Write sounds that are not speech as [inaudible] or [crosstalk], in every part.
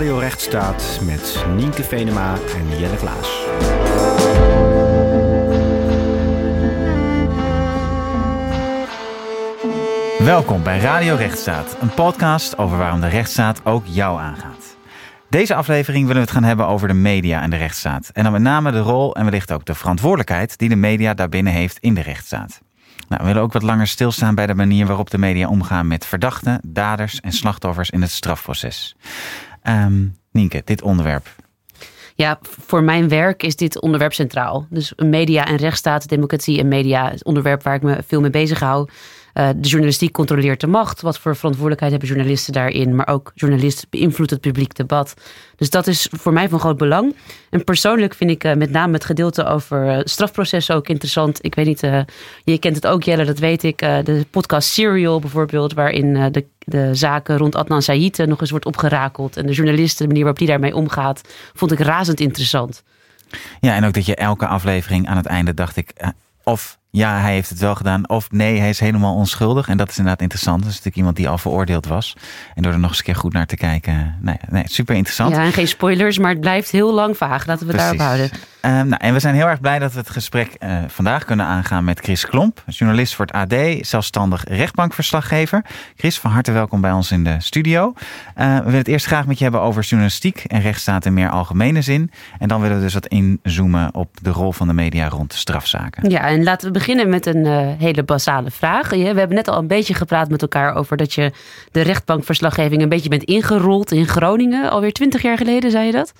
Radio Rechtsstaat met Nienke Venema en Jelle Klaas. Welkom bij Radio Rechtsstaat, een podcast over waarom de rechtsstaat ook jou aangaat. Deze aflevering willen we het gaan hebben over de media en de rechtsstaat. En dan met name de rol en wellicht ook de verantwoordelijkheid die de media daarbinnen heeft in de rechtsstaat. Nou, we willen ook wat langer stilstaan bij de manier waarop de media omgaan met verdachten, daders en slachtoffers in het strafproces. Um, Nienke, dit onderwerp. Ja, voor mijn werk is dit onderwerp centraal. Dus media en rechtsstaat, democratie en media, het onderwerp waar ik me veel mee bezig hou. Uh, de journalistiek controleert de macht. Wat voor verantwoordelijkheid hebben journalisten daarin? Maar ook journalisten beïnvloedt het publiek debat. Dus dat is voor mij van groot belang. En persoonlijk vind ik uh, met name het gedeelte over uh, strafprocessen ook interessant. Ik weet niet, je kent het ook Jelle, dat weet ik. de podcast Serial bijvoorbeeld, waarin de, de zaken rond Adnan Said nog eens wordt opgerakeld. En de journalisten, de manier waarop die daarmee omgaat, vond ik razend interessant. Ja, en ook dat je elke aflevering aan het einde dacht ik, of ja, hij heeft het wel gedaan. Of nee, hij is helemaal onschuldig. En dat is inderdaad interessant. Dat is natuurlijk iemand die al veroordeeld was. En door er nog eens een keer goed naar te kijken. Nee, nee super interessant. Ja, en geen spoilers, maar het blijft heel lang vaag. Laten we Precies. daarop houden. Um, nou, en we zijn heel erg blij dat we het gesprek uh, vandaag kunnen aangaan met Chris Klomp. Journalist voor het AD, zelfstandig rechtbankverslaggever. Chris, van harte welkom bij ons in de studio. Uh, we willen het eerst graag met je hebben over journalistiek en rechtsstaat in meer algemene zin. En dan willen we dus wat inzoomen op de rol van de media rond de strafzaken. Ja, en laten we beginnen met een uh, hele basale vraag. We hebben net al een beetje gepraat met elkaar over dat je de rechtbankverslaggeving een beetje bent ingerold in Groningen. Alweer twintig jaar geleden, zei je dat?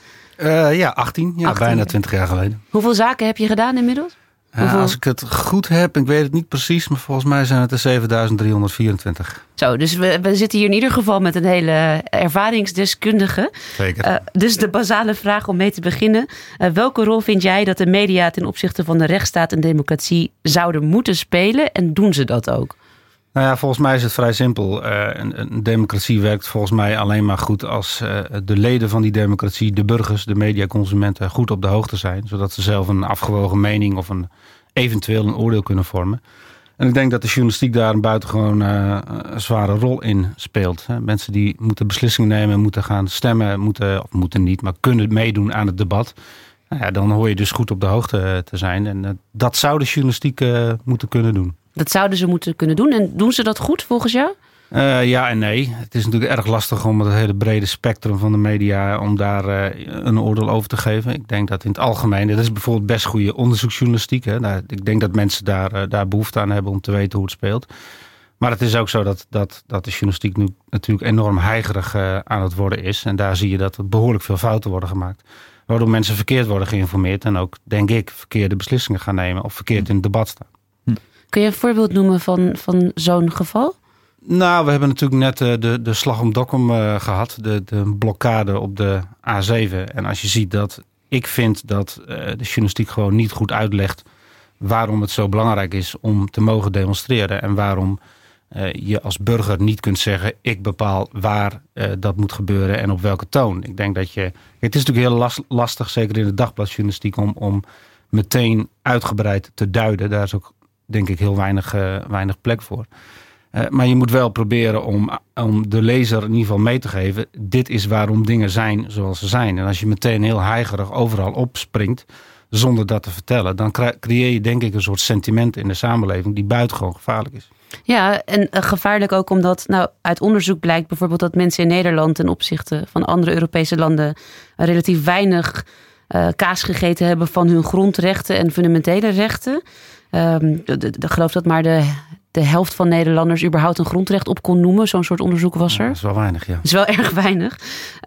Uh, ja, 18. Ja, bijna 20 jaar geleden. Hoeveel zaken heb je gedaan inmiddels? Uh, als ik het goed heb, ik weet het niet precies, maar volgens mij zijn het er 7324. Zo, dus we, we zitten hier in ieder geval met een hele ervaringsdeskundige. Zeker. Uh, dus de basale vraag om mee te beginnen. welke rol vind jij dat de media ten opzichte van de rechtsstaat en democratie zouden moeten spelen en doen ze dat ook? Nou ja, volgens mij is het vrij simpel. Uh, een, democratie werkt volgens mij alleen maar goed als uh, de leden van die democratie, de burgers, de mediaconsumenten, goed op de hoogte zijn. Zodat ze zelf een afgewogen mening of een, eventueel een oordeel kunnen vormen. En ik denk dat de journalistiek daar een buitengewoon uh, zware rol in speelt. Mensen die moeten beslissingen nemen, moeten gaan stemmen, moeten, of moeten niet, maar kunnen meedoen aan het debat. Nou ja, dan hoor je dus goed op de hoogte te zijn. En dat zou de journalistiek moeten kunnen doen. Dat zouden ze moeten kunnen doen. En doen ze dat goed volgens jou? Uh, ja en nee. Het is natuurlijk erg lastig om het hele brede spectrum van de media om daar uh, een oordeel over te geven. Ik denk dat in het algemeen, dat is bijvoorbeeld best goede onderzoeksjournalistiek. Hè. Nou, ik denk dat mensen daar, uh, daar behoefte aan hebben om te weten hoe het speelt. Maar het is ook zo dat, dat, dat de journalistiek nu natuurlijk enorm heigerig aan het worden is. En daar zie je dat er behoorlijk veel fouten worden gemaakt. Waardoor mensen verkeerd worden geïnformeerd en ook, denk ik, verkeerde beslissingen gaan nemen of verkeerd in het debat staan. Kun je een voorbeeld noemen van, van zo'n geval? Nou, we hebben natuurlijk net uh, de, de slag om Dokkum uh, gehad. De, de blokkade op de A7. En als je ziet dat ik vind dat uh, de journalistiek gewoon niet goed uitlegt waarom het zo belangrijk is om te mogen demonstreren. En waarom je als burger niet kunt zeggen: ik bepaal waar dat moet gebeuren en op welke toon. Ik denk dat je. Het is natuurlijk heel last, lastig, zeker in de dagbladjournalistiek, om, om meteen uitgebreid te duiden. Daar is ook denk ik heel weinig, uh, weinig plek voor. Uh, maar je moet wel proberen om, om de lezer in ieder geval mee te geven. Dit is waarom dingen zijn zoals ze zijn. En als je meteen heel heigerig overal opspringt. zonder dat te vertellen. dan creëer je denk ik een soort sentiment in de samenleving. die buitengewoon gevaarlijk is. Ja, en uh, gevaarlijk ook omdat nou, uit onderzoek blijkt bijvoorbeeld dat mensen in Nederland. ten opzichte van andere Europese landen. relatief weinig kaas gegeten hebben van hun grondrechten en fundamentele rechten. Um, ik geloof dat maar de, de helft van Nederlanders überhaupt een grondrecht op kon noemen. Zo'n soort onderzoek was er. dat is wel weinig, ja. Dat is wel [laughs] erg weinig.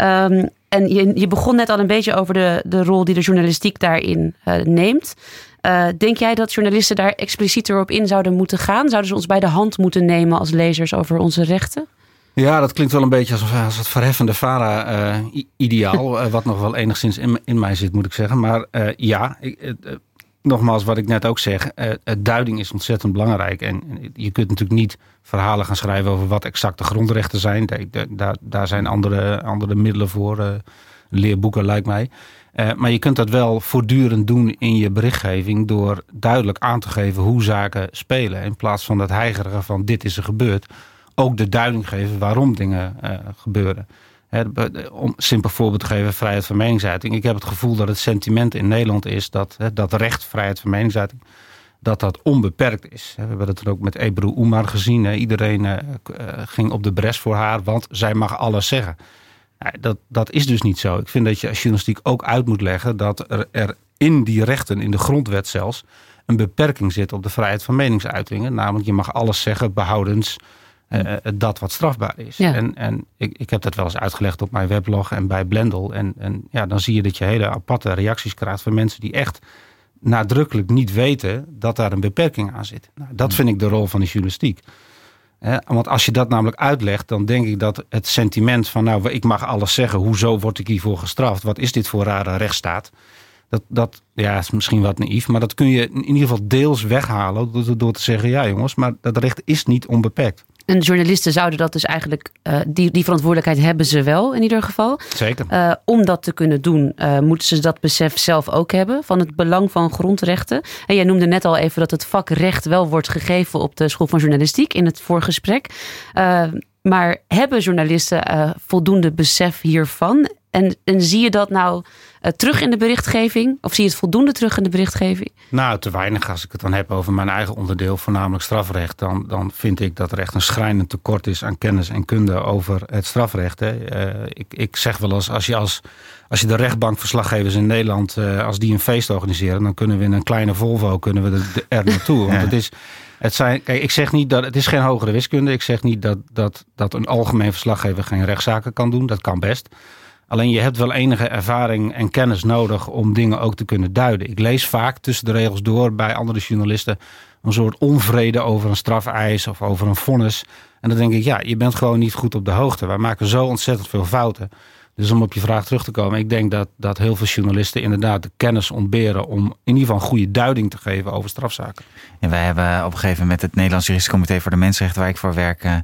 Um, en je, je begon net al een beetje over de, de rol die de journalistiek daarin uh, neemt. Uh, denk jij dat journalisten daar explicieter op in zouden moeten gaan? Zouden ze ons bij de hand moeten nemen als lezers over onze rechten? Ja, dat klinkt wel een beetje als, als het verheffende VARA-ideaal. Uh, wat nog wel enigszins in, in mij zit, moet ik zeggen. Maar ja, ik, nogmaals, wat ik net ook zeg, uh, duiding is ontzettend belangrijk. En je kunt natuurlijk niet verhalen gaan schrijven over wat exact de grondrechten zijn. Daar, daar zijn andere, andere middelen voor, uh, leerboeken lijkt mij. Maar je kunt dat wel voortdurend doen in je berichtgeving door duidelijk aan te geven hoe zaken spelen. In plaats van dat heigeren van dit is er gebeurd, ook de duiding geven waarom dingen gebeuren. Om simpel voorbeeld te geven, vrijheid van meningsuiting. Ik heb het gevoel dat het sentiment in Nederland is dat dat recht, vrijheid van meningsuiting, dat dat onbeperkt is. We hebben het ook met Ebru Umar gezien. Iedereen eh, ging op de bres voor haar, want zij mag alles zeggen. Dat, dat is dus niet zo. Ik vind dat je als journalistiek ook uit moet leggen dat er, er in die rechten, in de grondwet zelfs, een beperking zit op de vrijheid van meningsuitingen. Namelijk, je mag alles zeggen behoudens uh, dat wat strafbaar is. En, en ik, ik heb dat wel eens uitgelegd op mijn weblog en bij Blendel. En, en ja, dan zie je dat je hele aparte reacties krijgt van mensen die echt nadrukkelijk niet weten dat daar een beperking aan zit. Nou, dat vind ik de rol van de journalistiek. want als je dat namelijk uitlegt, dan denk ik dat het sentiment van nou, ik mag alles zeggen, hoezo word ik hiervoor gestraft? Wat is dit voor rare rechtsstaat? Dat, dat ja, is misschien wat naïef, maar dat kun je in ieder geval deels weghalen door, door te zeggen, ja jongens, maar dat recht is niet onbeperkt. En journalisten zouden dat dus eigenlijk, uh, die, die verantwoordelijkheid hebben ze wel in ieder geval. Zeker. Uh, om dat te kunnen doen, uh, moeten ze dat besef zelf ook hebben van het belang van grondrechten. En jij noemde net al even dat het vak recht wel wordt gegeven op de school van journalistiek in het voorgesprek. maar hebben journalisten voldoende besef hiervan? En, en zie je dat nou uh, terug in de berichtgeving? Of zie je het voldoende terug in de berichtgeving? Nou, te weinig. Als ik het dan heb over mijn eigen onderdeel, voornamelijk strafrecht, dan, dan vind ik dat er echt een schrijnend tekort is aan kennis en kunde over het strafrecht. Hè. Uh, ik, ik zeg wel eens, als je, als, als je de rechtbankverslaggevers in Nederland, uh, als die een feest organiseren, dan kunnen we in een kleine Volvo kunnen we er naartoe. [laughs] Want het is. Het zijn, kijk, ik zeg niet dat het is geen hogere wiskunde. Ik zeg niet dat, dat, dat een algemeen verslaggever geen rechtszaken kan doen. Dat kan best. Alleen je hebt wel enige ervaring en kennis nodig om dingen ook te kunnen duiden. Ik lees vaak tussen de regels door bij andere journalisten een soort onvrede over een strafeis of over een vonnis. En dan denk ik, ja, je bent gewoon niet goed op de hoogte. Wij maken zo ontzettend veel fouten. Dus om op je vraag terug te komen, ik denk dat, dat heel veel journalisten inderdaad de kennis ontberen om in ieder geval een goede duiding te geven over strafzaken. En wij hebben op een gegeven moment het Nederlands Juridisch Comité voor de Mensenrechten, waar ik voor werk, uh,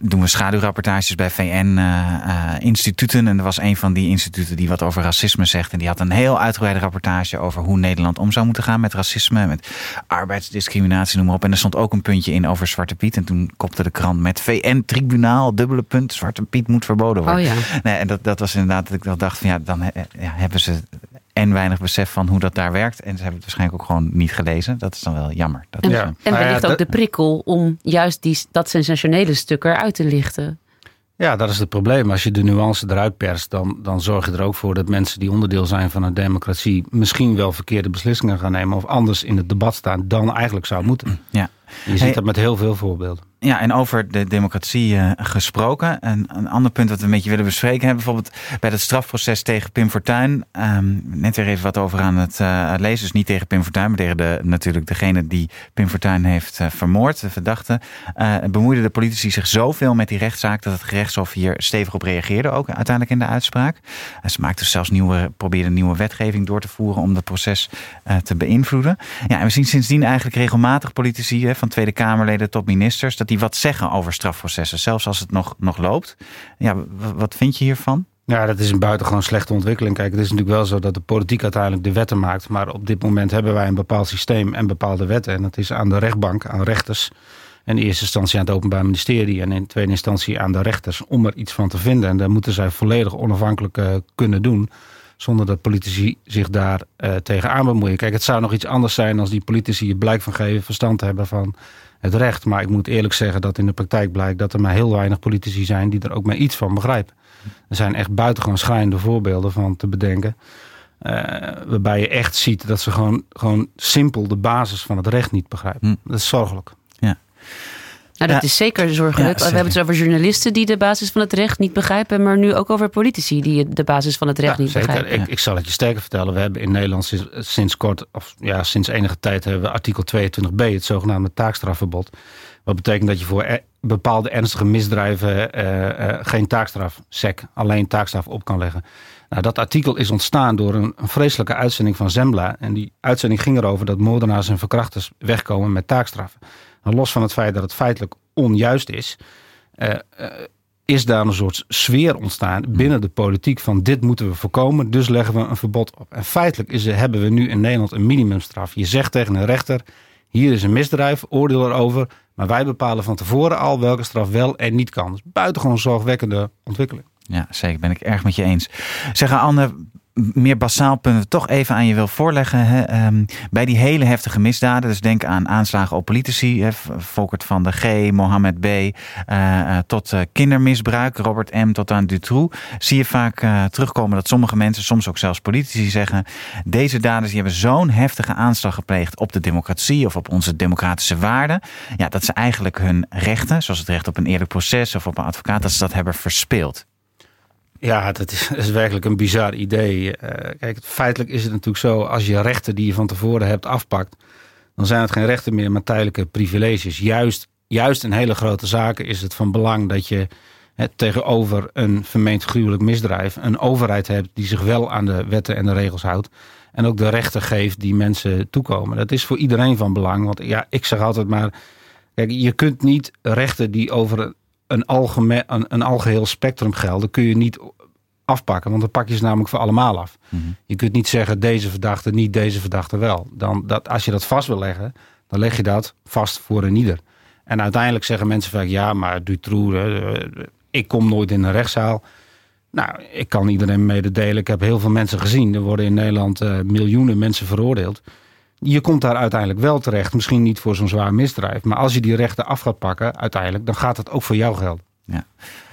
doen we schaduwrapportages bij VN-instituten. Eh, eh, en er was een van die instituten die wat over racisme zegt. En die had een heel uitgebreide rapportage over hoe Nederland om zou moeten gaan met racisme, met arbeidsdiscriminatie, noem maar op. En er stond ook een puntje in over Zwarte Piet. En toen kopte de krant met VN-tribunaal, dubbele punt, Zwarte Piet moet verboden worden. Oh ja. Nee, en dat, dat was inderdaad dat ik wel dacht van ja, dan ja, hebben ze en weinig besef van hoe dat daar werkt. En ze hebben het waarschijnlijk ook gewoon niet gelezen. Dat is dan wel jammer. Dat en, is, ja. en wellicht ook de prikkel om juist die, dat sensationele stuk eruit te lichten. Ja, dat is het probleem. Als je de nuance eruit perst, dan, dan zorg je er ook voor dat mensen die onderdeel zijn van een democratie misschien wel verkeerde beslissingen gaan nemen of anders in het debat staan dan eigenlijk zou moeten. Ja. Je ziet dat met heel veel voorbeelden. Ja, en over de democratie uh, gesproken. En een ander punt dat we een beetje willen bespreken. Hebben bijvoorbeeld bij het strafproces tegen Pim Fortuyn. Um, net weer even wat over aan het uh, lezen. Dus niet tegen Pim Fortuyn, maar tegen de, natuurlijk degene die Pim Fortuyn heeft uh, vermoord. De verdachte. bemoeiden de politici zich zoveel met die rechtszaak. dat het gerechtshof hier stevig op reageerde. Ook uiteindelijk in de uitspraak. ze maakten zelfs nieuwe, probeerden nieuwe wetgeving door te voeren. om dat proces te beïnvloeden. Ja, en we zien sindsdien eigenlijk regelmatig politici. Van Tweede Kamerleden tot ministers. dat die wat zeggen over strafprocessen, zelfs als het nog, nog loopt. Ja, wat vind je hiervan? Ja, dat is een buitengewoon slechte ontwikkeling. Kijk, het is natuurlijk wel zo dat de politiek uiteindelijk de wetten maakt. Maar op dit moment hebben wij een bepaald systeem en bepaalde wetten. En dat is aan de rechtbank, aan rechters. In eerste instantie aan het Openbaar Ministerie en in tweede instantie aan de rechters om er iets van te vinden. En daar moeten zij volledig onafhankelijk uh, kunnen doen. Zonder dat politici zich daar uh, tegenaan bemoeien. Kijk, het zou nog iets anders zijn als die politici je blijk van geven, verstand hebben van het recht. Maar ik moet eerlijk zeggen dat in de praktijk blijkt dat er maar heel weinig politici zijn die er ook maar iets van begrijpen. Er zijn echt buitengewoon schrijnende voorbeelden van te bedenken. Uh, waarbij je echt ziet dat ze gewoon, gewoon simpel de basis van het recht niet begrijpen. Hm. Dat is zorgelijk. Ja. Nou, dat is zeker zorgelijk. we hebben het over journalisten die de basis van het recht niet begrijpen, maar nu ook over politici die de basis van het recht niet zeker. begrijpen. Ik, ik, zal het je sterker vertellen. We hebben in Nederland sinds, sinds, kort, of ja, sinds enige tijd hebben we artikel 22b, het zogenaamde taakstrafverbod. Wat betekent dat je voor e- bepaalde ernstige misdrijven uh, uh, geen taakstraf, SEC, alleen taakstraf op kan leggen. Nou, dat artikel is ontstaan door een, een, vreselijke uitzending van Zembla. En die uitzending ging erover dat moordenaars en verkrachters wegkomen met taakstraffen. Nou, los van het feit dat het feitelijk onjuist is, uh, uh, is daar een soort sfeer ontstaan hmm. binnen de politiek van dit moeten we voorkomen, dus leggen we een verbod op. En feitelijk is, hebben we nu in Nederland een minimumstraf. Je zegt tegen een rechter, hier is een misdrijf, oordeel erover, maar wij bepalen van tevoren al welke straf wel en niet kan. Dat is buitengewoon zorgwekkende ontwikkeling. Ja, zeker. Ben ik erg met je eens. Zeg Anne, meer basaal punten toch even aan je wil voorleggen. Hè? Ehm, bij die hele heftige misdaden, dus denk aan aanslagen op politici, hè? Volkert van de G, Mohammed B, uh, tot uh, kindermisbruik, Robert M. tot aan Dutroux, zie je vaak terugkomen dat sommige mensen, soms ook zelfs politici, zeggen: deze daders die hebben zo'n heftige aanslag gepleegd op de democratie of op onze democratische waarden, ja, dat ze eigenlijk hun rechten, zoals het recht op een eerlijk proces of op een advocaat, dat ze dat hebben verspeeld. Ja, dat is, [laughs] is, werkelijk een bizar idee. Uh, kijk, feitelijk is het natuurlijk zo, als je rechten die je van tevoren hebt afpakt, dan zijn het geen rechten meer, maar tijdelijke privileges. Juist, juist in hele grote zaken is het van belang dat je tegenover een vermeend gruwelijk misdrijf een overheid hebt die zich wel aan de wetten en de regels houdt. En ook de rechten geeft die mensen toekomen. Dat is voor iedereen van belang. Want ja, ik zeg altijd maar. Kijk, je kunt niet rechten die over een, algemeen, een, een algeheel spectrum gelden, kun je niet afpakken. Want dan pak je ze namelijk voor allemaal af. Mm -hmm. Je kunt niet zeggen deze verdachte niet, deze verdachte wel. Dan, dat, als je dat vast wil leggen, dan leg je dat vast voor een ieder. En uiteindelijk zeggen mensen vaak ja, maar Dutroux, uh, ik kom nooit in een rechtszaal. Nou, ik kan iedereen mededelen. Ik heb heel veel mensen gezien. Er worden in Nederland uh, miljoenen mensen veroordeeld. Je komt daar uiteindelijk wel terecht. Misschien niet voor zo'n zwaar misdrijf. Maar als je die rechten af gaat pakken, uiteindelijk, dan gaat het ook voor jou gelden. Ja.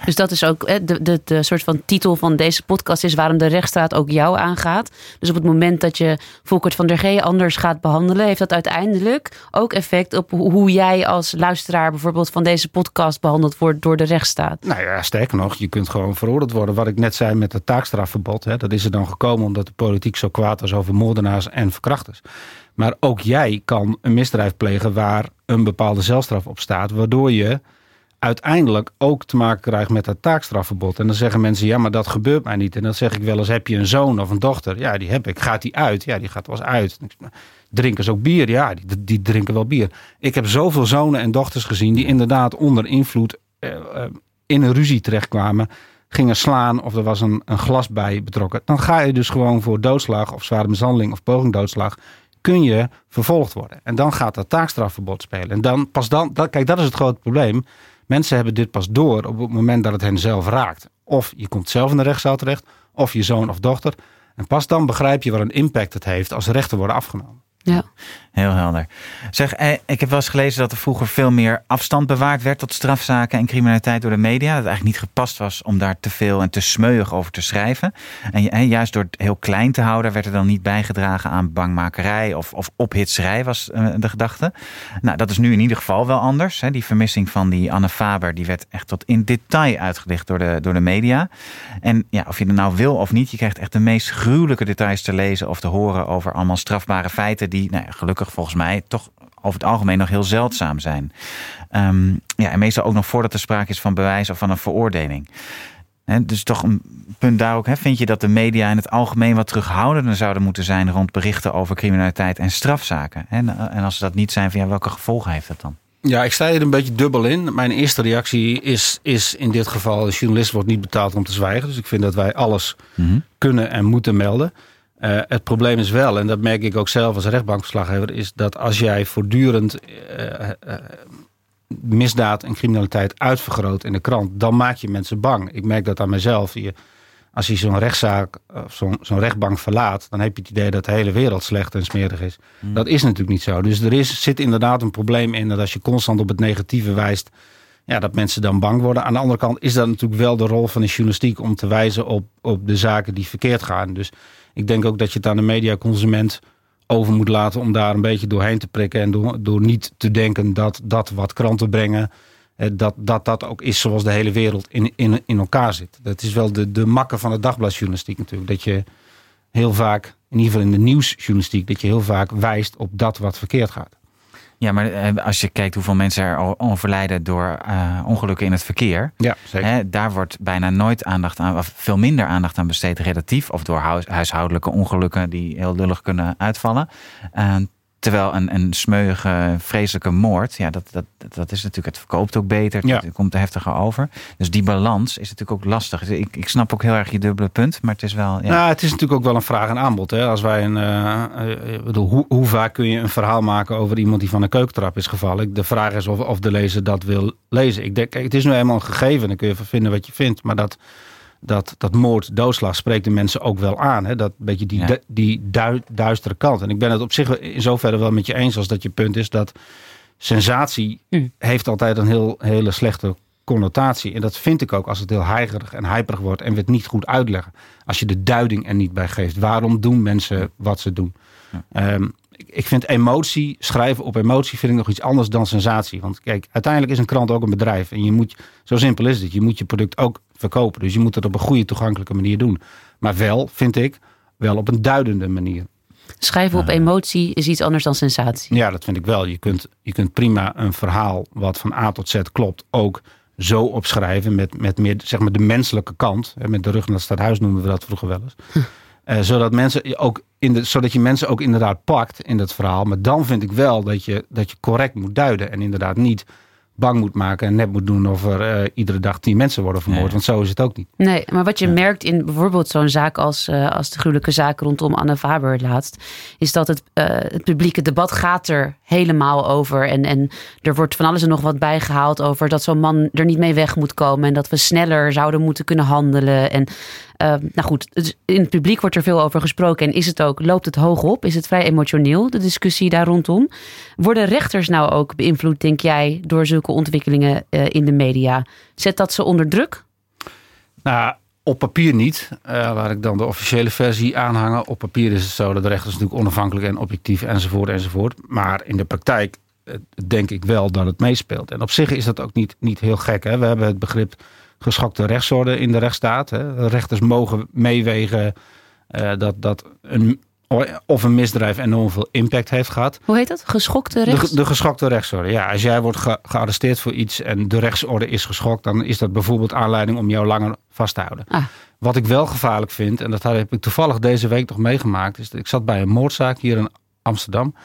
Dus dat is ook de, de, de soort van titel van deze podcast is waarom de rechtsstaat ook jou aangaat. Dus op het moment dat je Volkert van der G anders gaat behandelen, heeft dat uiteindelijk ook effect op hoe jij als luisteraar bijvoorbeeld van deze podcast behandeld wordt door de rechtsstaat. Nou ja, sterker nog, je kunt gewoon veroordeeld worden. Wat ik net zei met het taakstrafverbod, hè, dat is er dan gekomen omdat de politiek zo kwaad was over moordenaars en verkrachters. Maar ook jij kan een misdrijf plegen waar een bepaalde zelfstraf op staat, waardoor je uiteindelijk ook te maken krijgt met het taakstrafverbod. En dan zeggen mensen, ja, maar dat gebeurt mij niet. En dan zeg ik wel eens, heb je een zoon of een dochter? Ja, die heb ik. Gaat die uit? Ja, die gaat wel eens uit. Drinken ze ook bier? Ja, die, die drinken wel bier. Ik heb zoveel zonen en dochters gezien die inderdaad onder invloed uh, uh, in een ruzie terechtkwamen. Gingen slaan of er was een, een glas bij betrokken. Dan ga je dus gewoon voor doodslag of zware mishandeling of poging doodslag kun je vervolgd worden. En dan gaat dat taakstrafverbod spelen. En dan pas dan, dat, kijk, dat is het grote probleem. Mensen hebben dit pas door op het moment dat het hen zelf raakt. Of je komt zelf in de rechtszaal terecht, of je zoon of dochter. En pas dan begrijp je wat een impact het heeft als rechten worden afgenomen. Ja. Heel helder. Zeg, eh, ik heb wel eens gelezen dat er vroeger veel meer afstand bewaard werd tot strafzaken en criminaliteit door de media. Dat het eigenlijk niet gepast was om daar te veel en te smeuig over te schrijven. En juist door het heel klein te houden, werd er dan niet bijgedragen aan bangmakerij of, of ophitserij, was eh, de gedachte. Nou, dat is nu in ieder geval wel anders. Die vermissing van die Anne Faber, die werd echt tot in detail uitgelicht door de, door de media. En ja, of je er nou wil of niet, je krijgt echt de meest gruwelijke details te lezen of te horen over allemaal strafbare feiten die, nou ja, gelukkig volgens mij toch over het algemeen nog heel zeldzaam zijn. Um, ja, en meestal ook nog voordat er sprake is van bewijs of van een veroordeling. He, dus toch een punt daar ook. He, vind je dat de media in het algemeen wat terughoudender zouden moeten zijn rond berichten over criminaliteit en strafzaken? En, en als ze dat niet zijn, van ja, welke gevolgen heeft dat dan? Ja, ik sta hier een beetje dubbel in. Mijn eerste reactie is, is in dit geval: de journalist wordt niet betaald om te zwijgen. Dus ik vind dat wij alles mm -hmm. kunnen en moeten melden. Uh, het probleem is wel, en dat merk ik ook zelf als rechtbankverslaggever, is dat als jij voortdurend uh, uh, misdaad en criminaliteit uitvergroot in de krant, dan maak je mensen bang. Ik merk dat aan mezelf. Je, als je zo'n rechtszaak of zo'n zo'n rechtbank verlaat, dan heb je het idee dat de hele wereld slecht en smerig is. Mm. Dat is natuurlijk niet zo. Dus er is, zit inderdaad een probleem in dat als je constant op het negatieve wijst, ja, dat mensen dan bang worden. Aan de andere kant is dat natuurlijk wel de rol van de journalistiek om te wijzen op, op de zaken die verkeerd gaan. Dus ik denk ook dat je het aan de mediaconsument over moet laten om daar een beetje doorheen te prikken. En door, door niet te denken dat dat wat kranten brengen, dat, dat dat ook is zoals de hele wereld in, in, in elkaar zit. Dat is wel de, de makke van de dagbladjournalistiek natuurlijk. Dat je heel vaak, in ieder geval in de nieuwsjournalistiek, dat je heel vaak wijst op dat wat verkeerd gaat. Ja, maar eh, als je kijkt hoeveel mensen er overlijden door uh, ongelukken in het verkeer. Ja, zeker. Hè, daar wordt bijna nooit aandacht aan, of veel minder aandacht aan besteed relatief. Of door huis, huishoudelijke ongelukken die heel lullig kunnen uitvallen. Uh, Terwijl een, een smeuige, vreselijke moord, ja, dat, dat, dat is natuurlijk, het verkoopt ook beter, het, het komt er heftiger over. Dus die balans is natuurlijk ook lastig. Ik, ik snap ook heel erg je dubbele punt, maar het is wel. Ja. Nou, het is natuurlijk ook wel een vraag en aanbod. Hè? Als wij een, uh, bedoel, hoe, hoe vaak kun je een verhaal maken over iemand die van een keukentrap is gevallen? De vraag is of, of de lezer dat wil lezen. Ik denk, kijk, het is nu eenmaal een gegeven, dan kun je vinden wat je vindt, maar dat dat, dat moord, doodslag spreekt de mensen ook wel aan. Hè? Dat beetje die, Ja. die du- duistere kant. En ik ben het op zich in zoverre wel met je eens als dat je punt is dat sensatie Mm. heeft altijd een heel, hele slechte connotatie. En dat vind ik ook als het heel heigerig en hyperig wordt en we het niet goed uitleggen. Als je de duiding er niet bij geeft. Waarom doen mensen wat ze doen? Ehm, ik, ik vind emotie, schrijven op emotie, vind ik nog iets anders dan sensatie. Want kijk, uiteindelijk is een krant ook een bedrijf. En je moet, zo simpel is het, je moet je product ook verkopen. Dus je moet het op een goede, toegankelijke manier doen. Maar wel, vind ik, wel op een duidende manier. Schrijven op emotie is iets anders dan sensatie. Ja, dat vind ik wel. Je kunt, je kunt prima een verhaal wat van A tot Z klopt ook zo opschrijven met, met meer zeg maar de menselijke kant. Met de rug naar het stadhuis noemen we dat vroeger wel eens. [laughs] Eh, zodat, mensen je ook in de, zodat je mensen ook inderdaad pakt in dat verhaal. Maar dan vind ik wel dat je, dat je correct moet duiden. En inderdaad niet bang moet maken en net moet doen of er eh, iedere dag tien mensen worden vermoord. Nee. Want zo is het ook niet. Nee, maar wat je merkt in bijvoorbeeld zo'n zaak als, eh, als de gruwelijke zaak rondom Anne Faber laatst, is dat het, eh, het publieke debat gaat er helemaal over. En, en er wordt van alles en nog wat bijgehaald over dat zo'n man er niet mee weg moet komen en dat we sneller zouden moeten kunnen handelen. En nou goed, in het publiek wordt er veel over gesproken en is het ook, loopt het hoog op? Is het vrij emotioneel, de discussie daar rondom? Worden rechters nou ook beïnvloed, denk jij, door zulke ontwikkelingen eh, in de media? Zet dat ze onder druk? Nou, op papier niet. Laat ik dan de officiële versie aanhangen. Op papier is het zo dat de rechters natuurlijk onafhankelijk en objectief enzovoort enzovoort. Maar in de praktijk eh, denk ik wel dat het meespeelt. En op zich is dat ook niet, niet heel gek. Hè? We hebben het begrip geschokte rechtsorde in de rechtsstaat. Hè? Rechters mogen meewegen eh, dat, dat een, of een misdrijf enorm veel impact heeft gehad. Hoe heet dat? Geschokte rechts? De, de geschokte rechtsorde. Ja, als jij wordt ge- gearresteerd voor iets en de rechtsorde is geschokt, dan is dat bijvoorbeeld aanleiding om jou langer vast te houden. Ah. Wat ik wel gevaarlijk vind, en dat heb ik toevallig deze week nog meegemaakt, is dat ik zat bij een moordzaak hier in Amsterdam.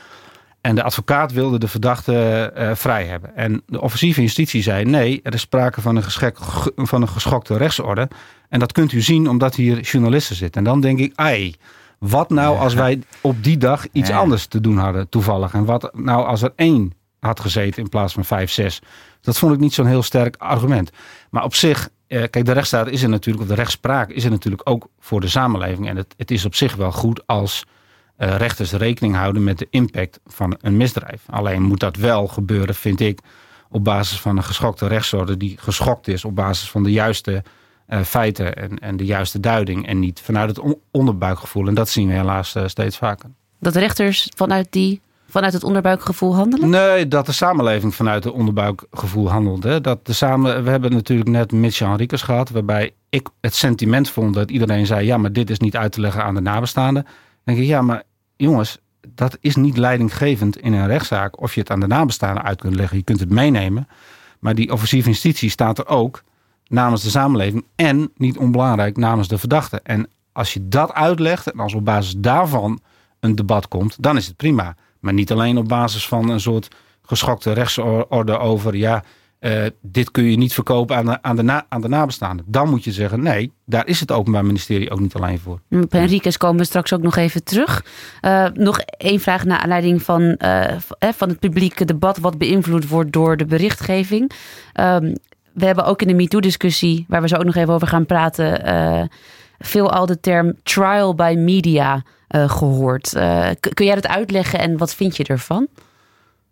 En de advocaat wilde de verdachte eh, vrij hebben. En de officier van justitie zei: nee, er is sprake van een, geschek, van een geschokte rechtsorde. En dat kunt u zien omdat hier journalisten zitten. En dan denk ik: ai, wat nou als wij op die dag iets Ja. anders te doen hadden, toevallig? En wat nou als er één had gezeten in plaats van vijf, zes? Dat vond ik niet zo'n heel sterk argument. Maar op zich, eh, kijk, de rechtsstaat is er natuurlijk, of de rechtspraak is er natuurlijk ook voor de samenleving. En het, het is op zich wel goed als eh, rechters rekening houden met de impact van een misdrijf. Alleen moet dat wel gebeuren, vind ik, op basis van een geschokte rechtsorde die geschokt is op basis van de juiste eh, feiten en, en de juiste duiding. En niet vanuit het on- onderbuikgevoel. En dat zien we helaas eh, steeds vaker. Dat rechters vanuit, die, vanuit het onderbuikgevoel handelen? Nee, dat de samenleving vanuit het onderbuikgevoel handelt. Hè. Dat de samen, we hebben natuurlijk net Mitchell Henriques gehad, waarbij ik het sentiment vond dat iedereen zei: ja, maar dit is niet uit te leggen aan de nabestaanden. Dan denk ik, ja, maar jongens, dat is niet leidinggevend in een rechtszaak of je het aan de nabestaanden uit kunt leggen. Je kunt het meenemen. Maar die van justitie staat er ook namens de samenleving en niet onbelangrijk namens de verdachte. En als je dat uitlegt en als op basis daarvan een debat komt, dan is het prima. Maar niet alleen op basis van een soort geschokte rechtsorde over, ja, eh, dit kun je niet verkopen aan de, aan, de aan de nabestaanden. Dan moet je zeggen, nee, daar is het Openbaar Ministerie ook niet alleen voor. Op Henriques komen we straks ook nog even terug. Eh, nog één vraag naar aanleiding van, eh, van het publieke debat... wat beïnvloed wordt door de berichtgeving. Ehm, we hebben ook in de MeToo-discussie... waar we zo ook nog even over gaan praten... veel al de term trial by media eh, gehoord. Eh, kun jij dat uitleggen en wat vind je ervan?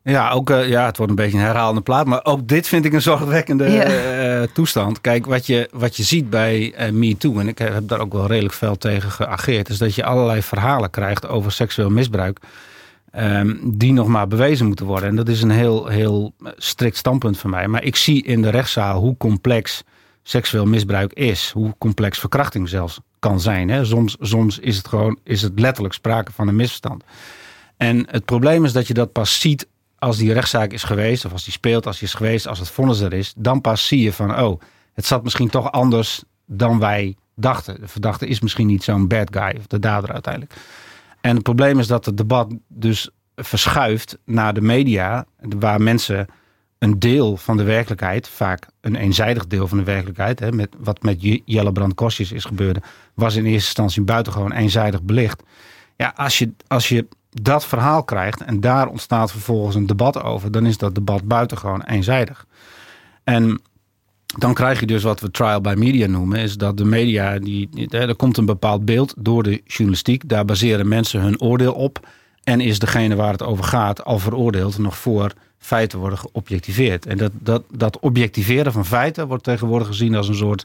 Ja, ook, eh, ja, het wordt een beetje een herhalende plaat. Maar ook dit vind ik een zorgwekkende eh, toestand. Kijk, wat je, wat je ziet bij eh MeToo, en ik heb daar ook wel redelijk veel tegen geageerd, is dat je allerlei verhalen krijgt over seksueel misbruik. ehm, die nog maar bewezen moeten worden. En dat is een heel, heel strikt standpunt van mij. Maar ik zie in de rechtszaal hoe complex seksueel misbruik is. Hoe complex verkrachting zelfs kan zijn. Hè. Soms, soms is het gewoon is het letterlijk sprake van een misverstand. En het probleem is dat je dat pas ziet als die rechtszaak is geweest, of als die speelt, als die is geweest, als het vonnis er is. Dan pas zie je van, oh, het zat misschien toch anders dan wij dachten. De verdachte is misschien niet zo'n bad guy, of de dader uiteindelijk. En het probleem is dat het debat dus verschuift naar de media, waar mensen een deel van de werkelijkheid, vaak een eenzijdig deel van de werkelijkheid, hè, met, wat met Je- Jelle Brand Kostjes is gebeurd, was in eerste instantie buitengewoon eenzijdig belicht. Ja, als je, als je dat verhaal krijgt en daar ontstaat vervolgens een debat over, dan is dat debat buitengewoon eenzijdig. En dan krijg je dus wat we trial by media noemen. Is dat de media, die, er komt een bepaald beeld door de journalistiek. Daar baseren mensen hun oordeel op. En is degene waar het over gaat al veroordeeld nog voor feiten worden geobjectiveerd. En dat, dat, dat objectiveren van feiten wordt tegenwoordig gezien als een soort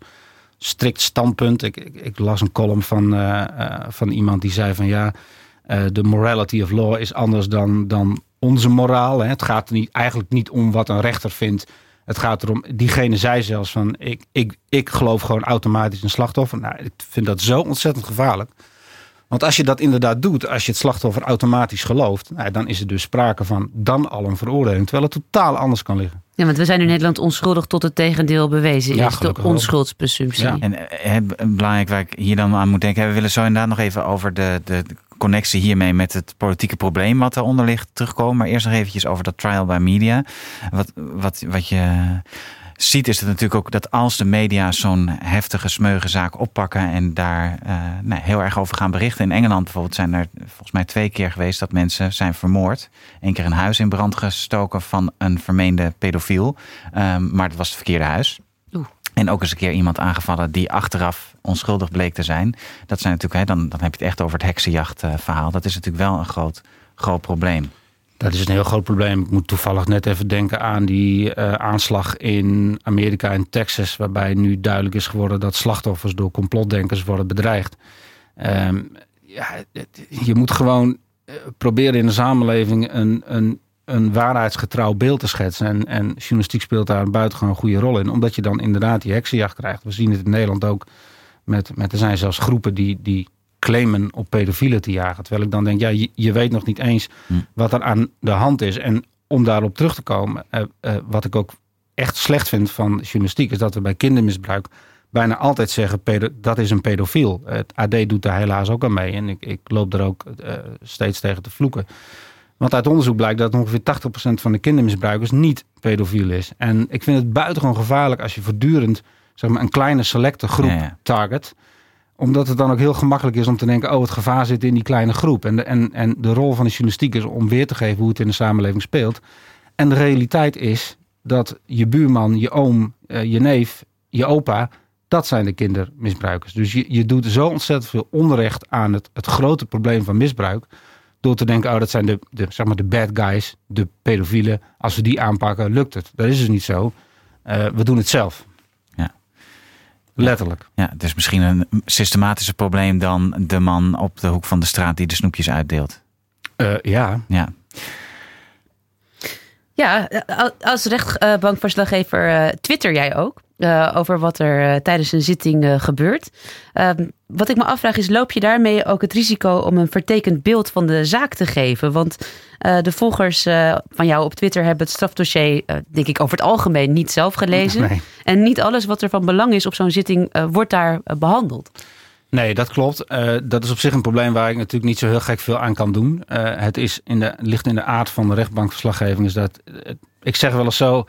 strikt standpunt. Ik, ik, las een column van, eh, eh, van iemand die zei van ja, de morality of law is anders dan, dan onze moraal. Hè. Het gaat niet, eigenlijk niet om wat een rechter vindt. Het gaat erom, diegene zei zelfs van ik, ik, ik geloof gewoon automatisch een slachtoffer. Nou, ik vind dat zo ontzettend gevaarlijk. Want als je dat inderdaad doet, als je het slachtoffer automatisch gelooft, nou, dan is er dus sprake van dan al een veroordeling. Terwijl het totaal anders kan liggen. Ja, want we zijn in Nederland onschuldig tot het tegendeel bewezen Ja, is. De onschuldspresumptie. Ja. En eh, belangrijk waar ik hier dan aan moet denken, we willen zo inderdaad nog even over de, de, de connectie hiermee met het politieke probleem wat eronder ligt terugkomen. Maar eerst nog eventjes over dat trial by media. Wat, wat, wat je ziet is het natuurlijk ook dat als de media zo'n heftige, smeuige zaak oppakken en daar eh, nou, heel erg over gaan berichten. In Engeland bijvoorbeeld zijn er volgens mij twee keer geweest dat mensen zijn vermoord. Eén keer een huis in brand gestoken van een vermeende pedofiel. Ehm, maar het was het verkeerde huis. Oeh. En ook eens een keer iemand aangevallen die achteraf onschuldig bleek te zijn. Dat zijn natuurlijk, hè, dan, dan heb je het echt over het heksenjacht verhaal. Dat is natuurlijk wel een groot, groot probleem. Dat is een heel groot probleem. Ik moet toevallig net even denken aan die eh, aanslag in Amerika en Texas, waarbij nu duidelijk is geworden dat slachtoffers door complotdenkers worden bedreigd. Ehm, ja, je moet gewoon eh, proberen in de samenleving een, een, een waarheidsgetrouw beeld te schetsen. En, en journalistiek speelt daar een buitengewoon goede rol in, omdat je dan inderdaad die heksenjacht krijgt. We zien het in Nederland ook. Met, met, er zijn zelfs groepen die, die claimen op pedofielen te jagen. Terwijl ik dan denk, ja, je, je weet nog niet eens wat er aan de hand is. En om daarop terug te komen, eh, eh, wat ik ook echt slecht vind van journalistiek, is dat we bij kindermisbruik bijna altijd zeggen, pedo, dat is een pedofiel. Het AD doet daar helaas ook aan mee. En ik, ik loop er ook eh, steeds tegen te vloeken. Want uit onderzoek blijkt dat ongeveer 80% van de kindermisbruikers niet pedofiel is. En ik vind het buitengewoon gevaarlijk als je voortdurend zeg maar, een kleine selecte groep Ja, ja. target omdat het dan ook heel gemakkelijk is om te denken... oh, het gevaar zit in die kleine groep. En de, en, en de rol van de journalistiek is om weer te geven hoe het in de samenleving speelt. En de realiteit is dat je buurman, je oom, eh, je neef, je opa... dat zijn de kindermisbruikers. Dus je, je doet zo ontzettend veel onrecht aan het, het grote probleem van misbruik... door te denken, oh, dat zijn de, de, zeg maar de bad guys, de pedofielen. Als we die aanpakken, lukt het. Dat is dus niet zo. Eh, we doen het zelf. Letterlijk. Ja, het is misschien een systematischer probleem dan de man op de hoek van de straat die de snoepjes uitdeelt. Eh, ja, Ja, Ja, eh, als rechtbankverslaggever eh, twitter jij ook eh, over wat er eh, tijdens een zitting eh, gebeurt. Ehm, wat ik me afvraag is, loop je daarmee ook het risico om een vertekend beeld van de zaak te geven? Want de volgers van jou op Twitter hebben het strafdossier, denk ik, over het algemeen niet zelf gelezen. Nee. En niet alles wat er van belang is op zo'n zitting wordt daar eh, behandeld. Nee, dat klopt. Dat is op zich een probleem waar ik natuurlijk niet zo heel gek veel aan kan doen. Het is in de, ligt in de aard van de rechtbankverslaggeving. Is dat, ik zeg wel eens zo,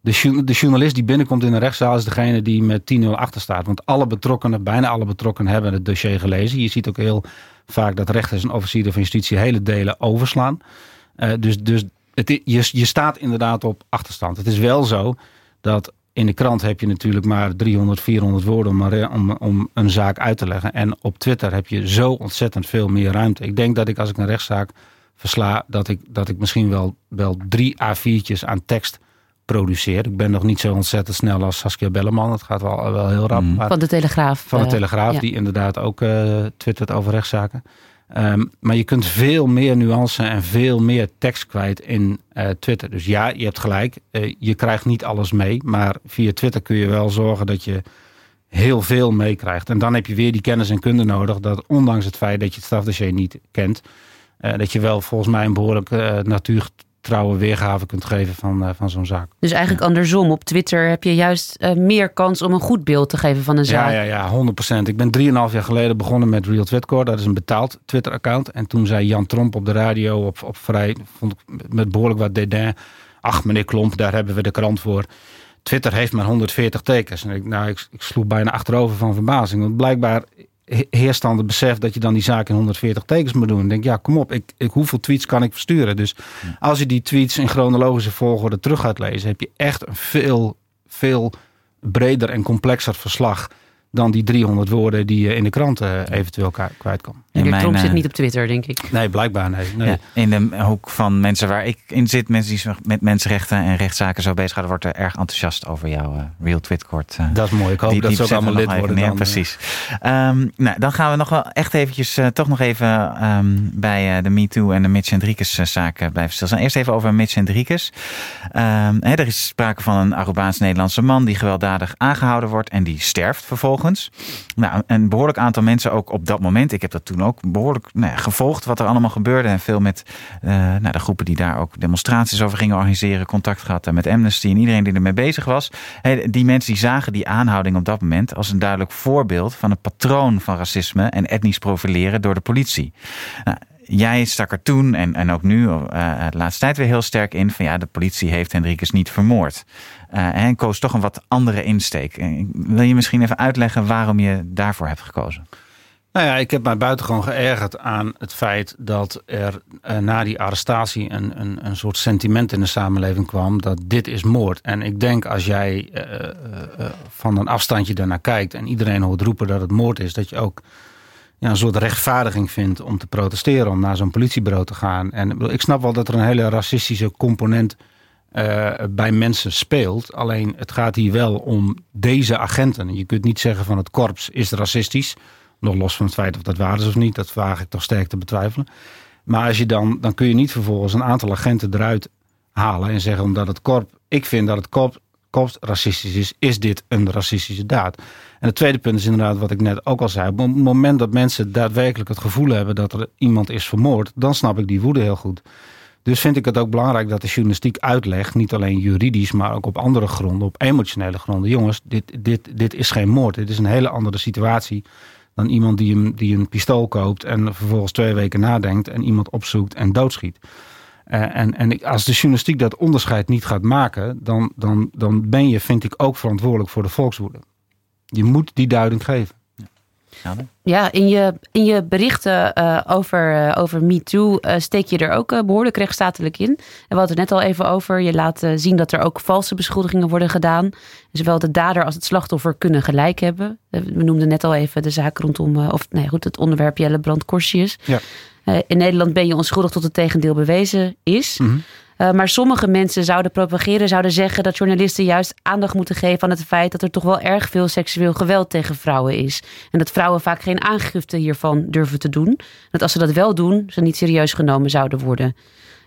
de, de journalist die binnenkomt in een rechtszaal is degene die met 10-0 achter staat. Want alle betrokkenen, bijna alle betrokkenen hebben het dossier gelezen. Je ziet ook heel vaak dat rechters en officieren van justitie hele delen overslaan. Eh, dus dus het, je, je staat inderdaad op achterstand. Het is wel zo dat in de krant heb je natuurlijk maar 300, 400 woorden om om, om een zaak uit te leggen. En op Twitter heb je zo ontzettend veel meer ruimte. Ik denk dat ik als ik een rechtszaak versla, dat ik, dat ik misschien wel, wel drie A4'tjes aan tekst produceer. Ik ben nog niet zo ontzettend snel als Saskia Belleman. Het gaat wel, wel heel rap. Mhm. maar- Van de Telegraaf. van de eh, Telegraaf, ja. die inderdaad ook eh twittert over rechtszaken. Ehm, maar je kunt veel meer nuance en veel meer tekst kwijt in eh, Twitter. Dus ja, je hebt gelijk. Eh, je krijgt niet alles mee. Maar via Twitter kun je wel zorgen dat je heel veel meekrijgt. En dan heb je weer die kennis en kunde nodig. Dat ondanks het feit dat je het strafdossier niet kent. eh, dat je wel volgens mij een behoorlijk eh, natuurtrouwe weergave kunt geven van, eh, van zo'n zaak. Dus eigenlijk andersom. Op Twitter heb je juist eh, meer kans om een goed beeld te geven van een zaak. Ja, ja, ja, 100%. Ik ben 3,5 jaar geleden begonnen met Real Twitcore. Dat is een betaald Twitter-account. En toen zei Jan Tromp op de radio op, op vrij, vond ik met behoorlijk wat dédain. Ach, meneer Klomp, daar hebben we de krant voor. Twitter heeft maar 140 tekens. En ik, nou, ik, ik sloeg bijna achterover van verbazing. Want blijkbaar heerst dan het besef dat je dan die zaak in 140 tekens moet doen. Ik denk, ja, kom op, ik, ik, hoeveel tweets kan ik versturen? Dus als je die tweets in chronologische volgorde terug gaat lezen, heb je echt een veel, veel breder en complexer verslag dan die 300 woorden die je in de krant eventueel kwijt kan. Meneer Tromp zit niet op Twitter, denk ik. Nee, blijkbaar nee. nee. Ja, in de hoek van mensen waar ik in zit, mensen die met mensenrechten en rechtszaken zo bezig gaan, wordt er erg enthousiast over jouw uh, Real Twitcourt. Uh, dat is mooi. Ik hoop die, dat ze ook allemaal lid worden. Dan, precies. Um, nou, dan gaan we nog wel echt eventjes, uh, toch nog even um, bij de MeToo en de Mitch Hendrikes zaken blijven stilstaan. Eerst even over Mitch Hendrikes. Um, hè, er is sprake van een Arubaans-Nederlandse man die gewelddadig aangehouden wordt en die sterft vervolgens. Nou, een behoorlijk aantal mensen ook op dat moment, ik heb dat toen ook behoorlijk nou gevolgd wat er allemaal gebeurde. En veel met uh, nou, de groepen die daar ook demonstraties over gingen organiseren, contact gehad met Amnesty en iedereen die ermee bezig was. die mensen die zagen die aanhouding op dat moment als een duidelijk voorbeeld van een patroon van racisme en etnisch profileren door de politie. Nou, jij stak er toen en, en ook nu uh, de laatste tijd weer heel sterk in van ja, de politie heeft Henriques niet vermoord. Uh, en koos toch een wat andere insteek. Wil je misschien even uitleggen waarom je daarvoor hebt gekozen? Nou ja, ik heb mij buitengewoon geërgerd aan het feit dat er uh, na die arrestatie een, een, een soort sentiment in de samenleving kwam dat dit is moord. En ik denk als jij van een afstandje daarnaar kijkt en iedereen hoort roepen dat het moord is, dat je ook ja, een soort rechtvaardiging vindt om te protesteren, om naar zo'n politiebureau te gaan. En ik snap wel dat er een hele racistische component bij mensen speelt. Alleen het gaat hier wel om deze agenten. Je kunt niet zeggen van het korps is racistisch. Nog los van het feit of dat waar is of niet, dat vraag ik toch sterk te betwijfelen. Maar als je dan, dan kun je niet vervolgens een aantal agenten eruit halen en zeggen omdat het korp, ik vind dat het korp, korps racistisch is, is dit een racistische daad. En het tweede punt is inderdaad wat ik net ook al zei. Op het moment dat mensen daadwerkelijk het gevoel hebben dat er iemand is vermoord, dan snap ik die woede heel goed. Dus vind ik het ook belangrijk dat de journalistiek uitlegt, niet alleen juridisch, maar ook op andere gronden, op emotionele gronden. Jongens, dit, dit, dit is geen moord. Dit is een hele andere situatie dan iemand die een, die een pistool koopt en vervolgens twee weken nadenkt en iemand opzoekt en doodschiet. Uh, en, en als de journalistiek dat onderscheid niet gaat maken, dan, dan, dan ben je, vind ik, ook verantwoordelijk voor de volkswoede. Je moet die duiding geven. Ja, in je, in je berichten uh, over, uh, over MeToo uh, steek je er ook behoorlijk rechtsstatelijk in. En we hadden het net al even over. Je laat zien dat er ook valse beschuldigingen worden gedaan. Zowel de dader als het slachtoffer kunnen gelijk hebben. We noemden net al even de zaak rondom, of nee, goed, het onderwerp Jelle Brand Korsius. Ja. in Nederland ben je onschuldig tot het tegendeel bewezen is. Mm uh, maar sommige mensen zouden propageren, zouden zeggen dat journalisten juist aandacht moeten geven aan het feit dat er toch wel erg veel seksueel geweld tegen vrouwen is. En dat vrouwen vaak geen aangifte hiervan durven te doen. Dat als ze dat wel doen, ze niet serieus genomen zouden worden.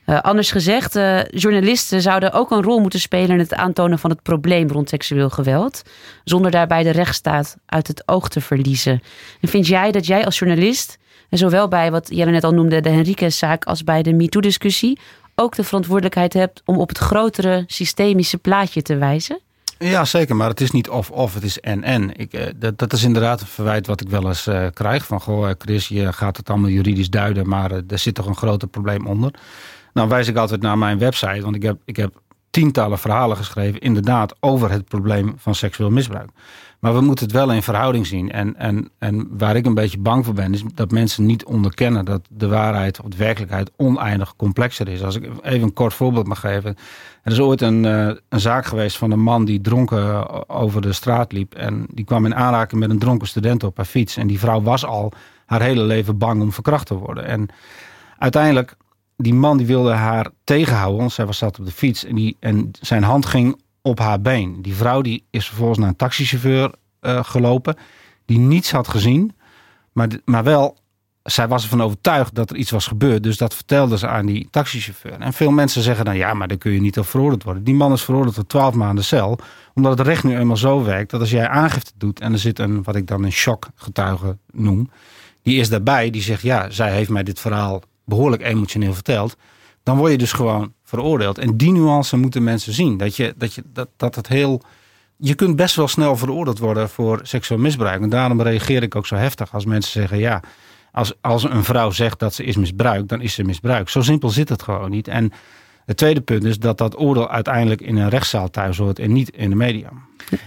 Uh, anders gezegd, uh, journalisten zouden ook een rol moeten spelen in het aantonen van het probleem rond seksueel geweld, zonder daarbij de rechtsstaat uit het oog te verliezen. En vind jij dat jij als journalist, zowel bij wat Jelle net al noemde, de Henriquez-zaak, als bij de MeToo-discussie, ook de verantwoordelijkheid hebt om op het grotere systemische plaatje te wijzen? Ja, zeker. Maar het is niet of-of, het is en-en. Uh, dat, dat is inderdaad een verwijt wat ik wel eens uh, krijg. Van, goh, eh, Chris, je gaat het allemaal juridisch duiden, maar er zit toch een groter probleem onder. Nou wijs ik altijd naar mijn website, want ik heb, ik heb tientallen verhalen geschreven, inderdaad, over het probleem van seksueel misbruik. Maar we moeten het wel in verhouding zien. En, en, en waar ik een beetje bang voor ben, is dat mensen niet onderkennen dat de waarheid of de werkelijkheid oneindig complexer is. Als ik even een kort voorbeeld mag geven. Er is ooit een, uh, een zaak geweest van een man die dronken over de straat liep. En die kwam in aanraking met een dronken student op haar fiets. En die vrouw was al haar hele leven bang om verkracht te worden. En uiteindelijk, die man die wilde haar tegenhouden, want zij was zat op de fiets. En, die, en zijn hand ging op haar been. Die vrouw die is vervolgens naar een taxichauffeur uh, gelopen. Die niets had gezien. Maar, maar wel, zij was ervan overtuigd dat er iets was gebeurd. Dus dat vertelde ze aan die taxichauffeur. En veel mensen zeggen dan, ja, maar dan kun je niet op veroordeeld worden. Die man is veroordeeld tot 12 maanden cel. Omdat het recht nu eenmaal zo werkt dat als jij aangifte doet... en er zit een, wat ik dan een shockgetuige noem... die is daarbij, die zegt, ja, zij heeft mij dit verhaal behoorlijk emotioneel verteld... dan word je dus gewoon veroordeeld. En die nuance moeten mensen zien. Dat, je, dat, je, dat, dat het heel. Je kunt best wel snel veroordeeld worden voor seksueel misbruik. En daarom reageer ik ook zo heftig als mensen zeggen: ja, als, als een vrouw zegt dat ze is misbruikt, dan is ze misbruikt. Zo simpel zit het gewoon niet. En het tweede punt is dat dat oordeel uiteindelijk in een rechtszaal thuis hoort en niet in de media.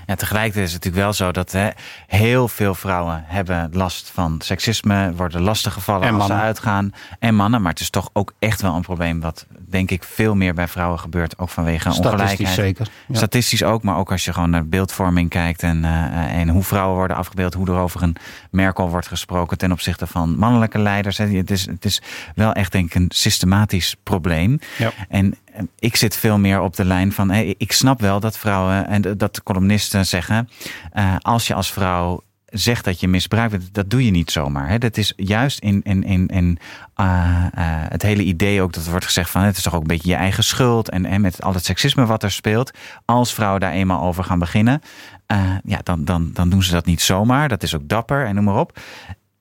Ja, tegelijkertijd is het natuurlijk wel zo dat hè, heel veel vrouwen hebben last van seksisme, worden lastiggevallen En als ze uitgaan. En mannen, maar het is toch ook echt wel een probleem wat denk ik veel meer bij vrouwen gebeurt, ook vanwege Statistisch ongelijkheid. zeker. Ja. Statistisch ook, maar ook als je gewoon naar beeldvorming kijkt en, eh, en hoe vrouwen worden afgebeeld, hoe er over een Merkel wordt gesproken ten opzichte van mannelijke leiders. Hè. Het, is, het is wel echt denk ik een systematisch probleem. Ja. En ik zit veel meer op de lijn van, ik snap wel dat vrouwen en dat de columnisten zeggen, eh, als je als vrouw zegt dat je misbruikt wordt, dat doe je niet zomaar. Hè. Dat is juist in, in, eh, eh, het hele idee ook dat er wordt gezegd van het is toch ook een beetje je eigen schuld en, met al het seksisme wat er speelt. Als vrouwen daar eenmaal over gaan beginnen, ja, dan, dan, dan doen ze dat niet zomaar. Dat is ook dapper en noem maar op.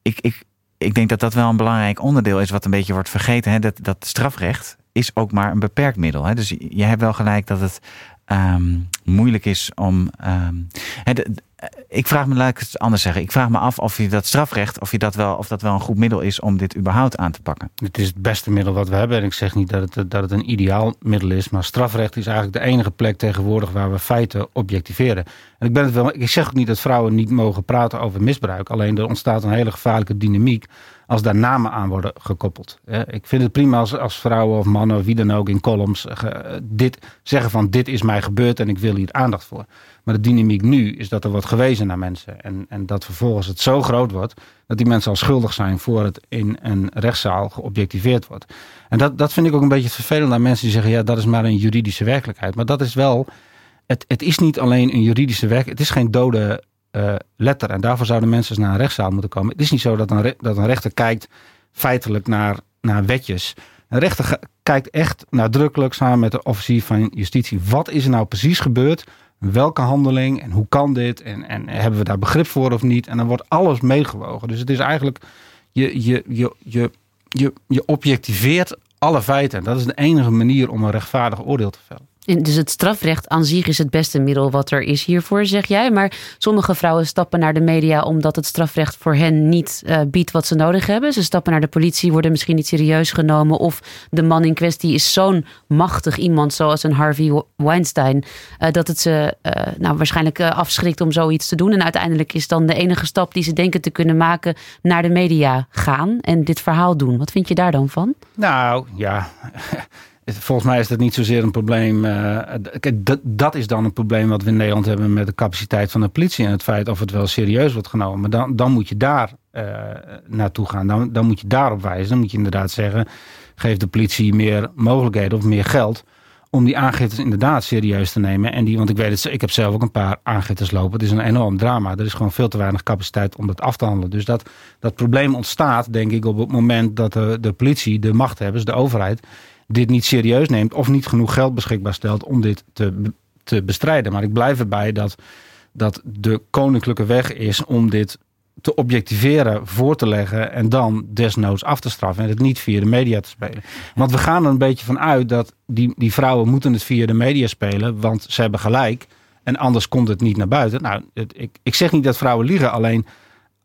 Ik, ik, ik denk dat dat wel een belangrijk onderdeel is wat een beetje wordt vergeten. Hè? Dat, dat strafrecht is ook maar een beperkt middel. Hè? Dus je hebt wel gelijk dat het ehm, moeilijk is om. ehm, hè, de- de- ik vraag me, laat ik het anders zeggen. Ik vraag me af of je dat strafrecht, of, je dat wel, of dat wel een goed middel is om dit überhaupt aan te pakken. Het is het beste middel wat we hebben. En ik zeg niet dat het, dat het een ideaal middel is. Maar strafrecht is eigenlijk de enige plek tegenwoordig waar we feiten objectiveren. En ik, ben het wel, ik zeg ook niet dat vrouwen niet mogen praten over misbruik. Alleen er ontstaat een hele gevaarlijke dynamiek als daar namen aan worden gekoppeld. Eh, Ik vind het prima als, als vrouwen of mannen wie dan ook in columns eh, dit, zeggen van dit is mij gebeurd en ik wil hier aandacht voor. Maar de dynamiek nu is dat er wordt gewezen naar mensen. En, en dat vervolgens het zo groot wordt dat die mensen al schuldig zijn voor het in een rechtszaal geobjectiveerd wordt. En dat, dat vind ik ook een beetje het vervelende aan mensen die zeggen: ja, dat is maar een juridische werkelijkheid. Maar dat is wel. Het, het is niet alleen een juridische werk. Het is geen dode eh, letter. En daarvoor zouden mensen naar een rechtszaal moeten komen. Het is niet zo dat een, dat een rechter kijkt feitelijk naar, naar wetjes. Een rechter kijkt echt nadrukkelijk samen met de officier van justitie. Wat is er nou precies gebeurd? Welke handeling en hoe kan dit? En, en hebben we daar begrip voor of niet? En dan wordt alles meegewogen. Dus het is eigenlijk, je, je, je, je, je, je objectiveert alle feiten. Dat is de enige manier om een rechtvaardig oordeel te vellen. Dus het strafrecht aan zich is het beste middel wat er is hiervoor, zeg jij. Maar sommige vrouwen stappen naar de media omdat het strafrecht voor hen niet eh, biedt wat ze nodig hebben. Ze stappen naar de politie, worden misschien niet serieus genomen. Of de man in kwestie is zo'n machtig iemand, zoals een Harvey Weinstein, eh, dat het ze eh, nou, waarschijnlijk afschrikt om zoiets te doen. En uiteindelijk is dan de enige stap die ze denken te kunnen maken naar de media gaan en dit verhaal doen. Wat vind je daar dan van? Nou ja, volgens mij is dat niet zozeer een probleem. eh, kijk, dat, dat is dan een probleem wat we in Nederland hebben met de capaciteit van de politie en het feit of het wel serieus wordt genomen. Maar dan, dan moet je daar eh, naartoe gaan. Dan, dan moet je daarop wijzen. Dan moet je inderdaad zeggen: geef de politie meer mogelijkheden of meer geld. Om die aangiftes inderdaad serieus te nemen. En die, want ik weet het, ik heb zelf ook een paar aangiftes lopen. Het is een enorm drama. Er is gewoon veel te weinig capaciteit om dat af te handelen. Dus dat, dat probleem ontstaat, denk ik, op het moment dat de, de politie, de machthebbers, de overheid, dit niet serieus neemt of niet genoeg geld beschikbaar stelt om dit te, te bestrijden. Maar ik blijf erbij dat, dat de koninklijke weg is om dit te objectiveren, voor te leggen en dan desnoods af te straffen en het niet via de media te spelen. Want we gaan er een beetje van uit dat die, die vrouwen moeten het via de media spelen, want ze hebben gelijk en anders komt het niet naar buiten. Nou, ik, ik zeg niet dat vrouwen liegen, alleen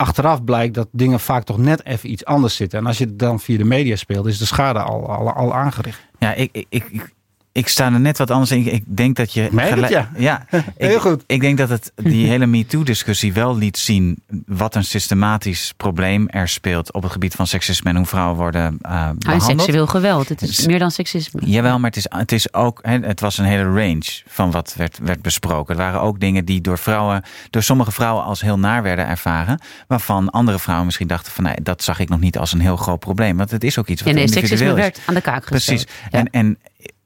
achteraf blijkt dat dingen vaak toch net even iets anders zitten. En als je het dan via de media speelt, is de schade al, al, aangericht. Ja, ik, ik, ik, ik, sta er net wat anders in. Ik denk dat je. Het, gelijk- ja. [laughs] ik, Heel goed. Ik denk dat het die hele MeToo-discussie wel liet zien wat een systematisch probleem er speelt op het gebied van seksisme en hoe vrouwen worden Ah, en behandeld. seksueel geweld. Het is meer dan seksisme. Jawel, maar het is, het is ook, hè, het was een hele range van wat werd, werd besproken. Er waren ook dingen die door vrouwen, door sommige vrouwen als heel naar werden ervaren. Waarvan andere vrouwen misschien dachten van, nee, dat zag ik nog niet als een heel groot probleem. Want het is ook iets wat Ja, nee, individueel seksisme is. werd aan de kaak gesteld. Precies. Ja. En, en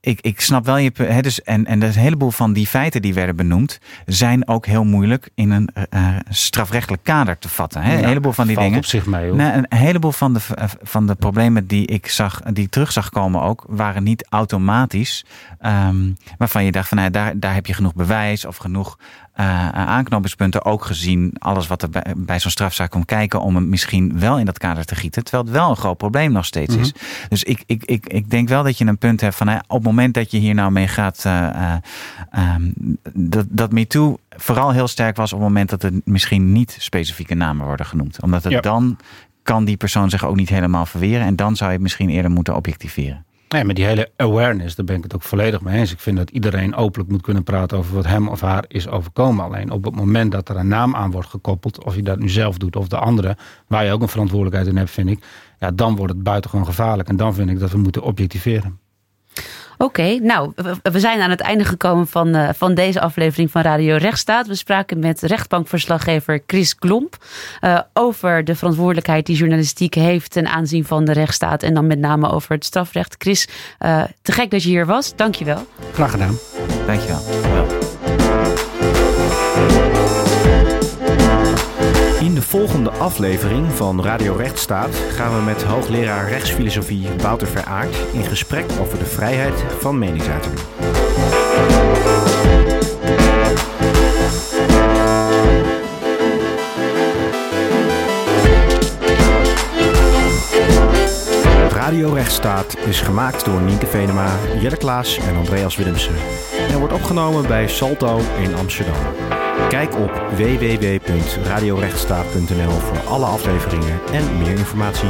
ik, ik snap wel je hè, dus en, en een heleboel van die feiten die werden benoemd, zijn ook heel moeilijk in een eh, strafrechtelijk kader te vatten. Hè? Een heleboel van die Valt dingen. op zich mee. hoor. Een heleboel van de, van de problemen die ik zag, die ik terug zag komen ook, waren niet automatisch. ehm, waarvan je dacht van nou, daar, daar heb je genoeg bewijs of genoeg eh, aanknopingspunten. Ook gezien alles wat er bij, bij zo'n strafzaak komt kijken om hem misschien wel in dat kader te gieten. Terwijl het wel een groot probleem nog steeds is. Dus ik, ik, ik, ik denk wel dat je een punt hebt van op het moment dat je hier nou mee gaat. ehm, dat, dat MeToo vooral heel sterk was op het moment dat er misschien niet specifieke namen worden genoemd. Omdat het Ja. dan kan die persoon zich ook niet helemaal verweren. En dan zou je het misschien eerder moeten objectiveren. Nee, maar die hele awareness, daar ben ik het ook volledig mee eens. Ik vind dat iedereen openlijk moet kunnen praten over wat hem of haar is overkomen. Alleen op het moment dat er een naam aan wordt gekoppeld, of je dat nu zelf doet of de andere, waar je ook een verantwoordelijkheid in hebt, vind ik, ja, dan wordt het buitengewoon gevaarlijk. En dan vind ik dat we moeten objectiveren. Oké, nou, we zijn aan het einde gekomen van, uh, van deze aflevering van Radio Rechtsstaat. We spraken met rechtbankverslaggever Chris Klomp uh, over de verantwoordelijkheid die journalistiek heeft ten aanzien van de rechtsstaat. En dan met name over het strafrecht. Chris, uh, te gek dat je hier was. Dankjewel. Graag gedaan. Dankjewel. Wel. In de volgende aflevering van Radio Rechtsstaat gaan we met hoogleraar rechtsfilosofie Wouter Veraard in gesprek over de vrijheid van meningsuiting. Radio Rechtsstaat is gemaakt door Nienke Venema, Jelle Klaas en Andreas Willemsen. En wordt opgenomen bij Salto in Amsterdam. Kijk op www.radiorechtsstaat.nl voor alle afleveringen en meer informatie.